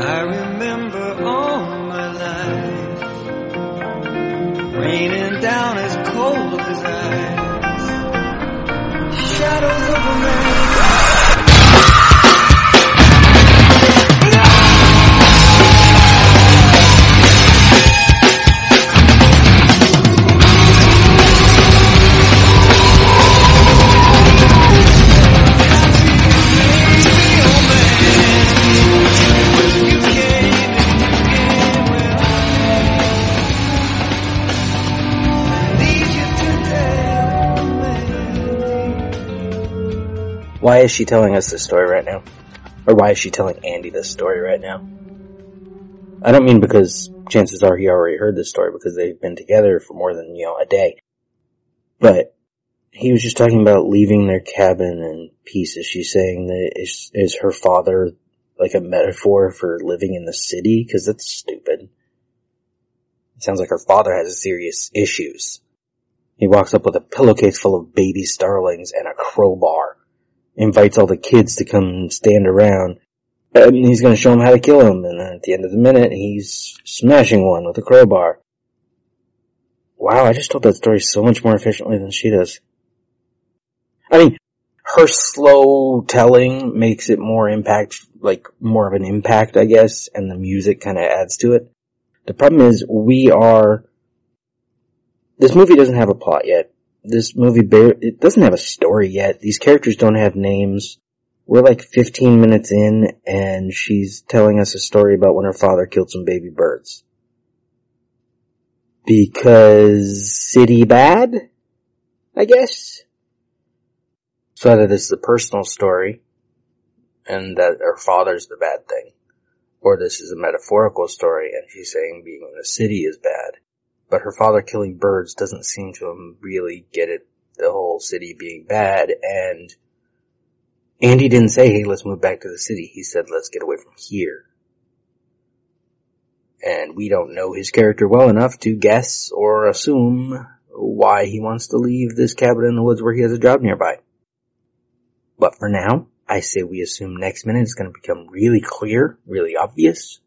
I remember all my life raining down as cold as ice. Shadows of a man. Why is she telling us this story right now? Or why is she telling Andy this story right now? I don't mean because chances are he already heard this story because they've been together for more than, you know, a day. But he was just talking about leaving their cabin in pieces. She's saying that is, is her father like a metaphor for living in the city? Cause that's stupid. It sounds like her father has serious issues. He walks up with a pillowcase full of baby starlings and a crowbar invites all the kids to come stand around. And he's going to show them how to kill him. And at the end of the minute, he's smashing one with a crowbar. Wow, I just told that story so much more efficiently than she does. I mean, her slow telling makes it more impact, like more of an impact, I guess, and the music kind of adds to it. The problem is we are, this movie doesn't have a plot yet this movie it doesn't have a story yet. These characters don't have names. We're like 15 minutes in and she's telling us a story about when her father killed some baby birds. Because city bad? I guess. So either this is a personal story and that her father's the bad thing, or this is a metaphorical story and she's saying being in the city is bad but her father killing birds doesn't seem to really get it, the whole city being bad, and Andy didn't say, hey, let's move back to the city. He said, let's get away from here. And we don't know his character well enough to guess or assume why he wants to leave this cabin in the woods where he has a job nearby. But for now, I say we assume next minute is going to become really clear, really obvious,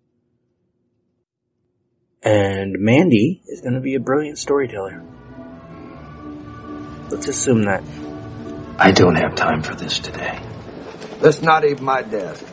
and Mandy is going to be a brilliant storyteller. Let's assume that. I don't have time for this today. That's not even my desk.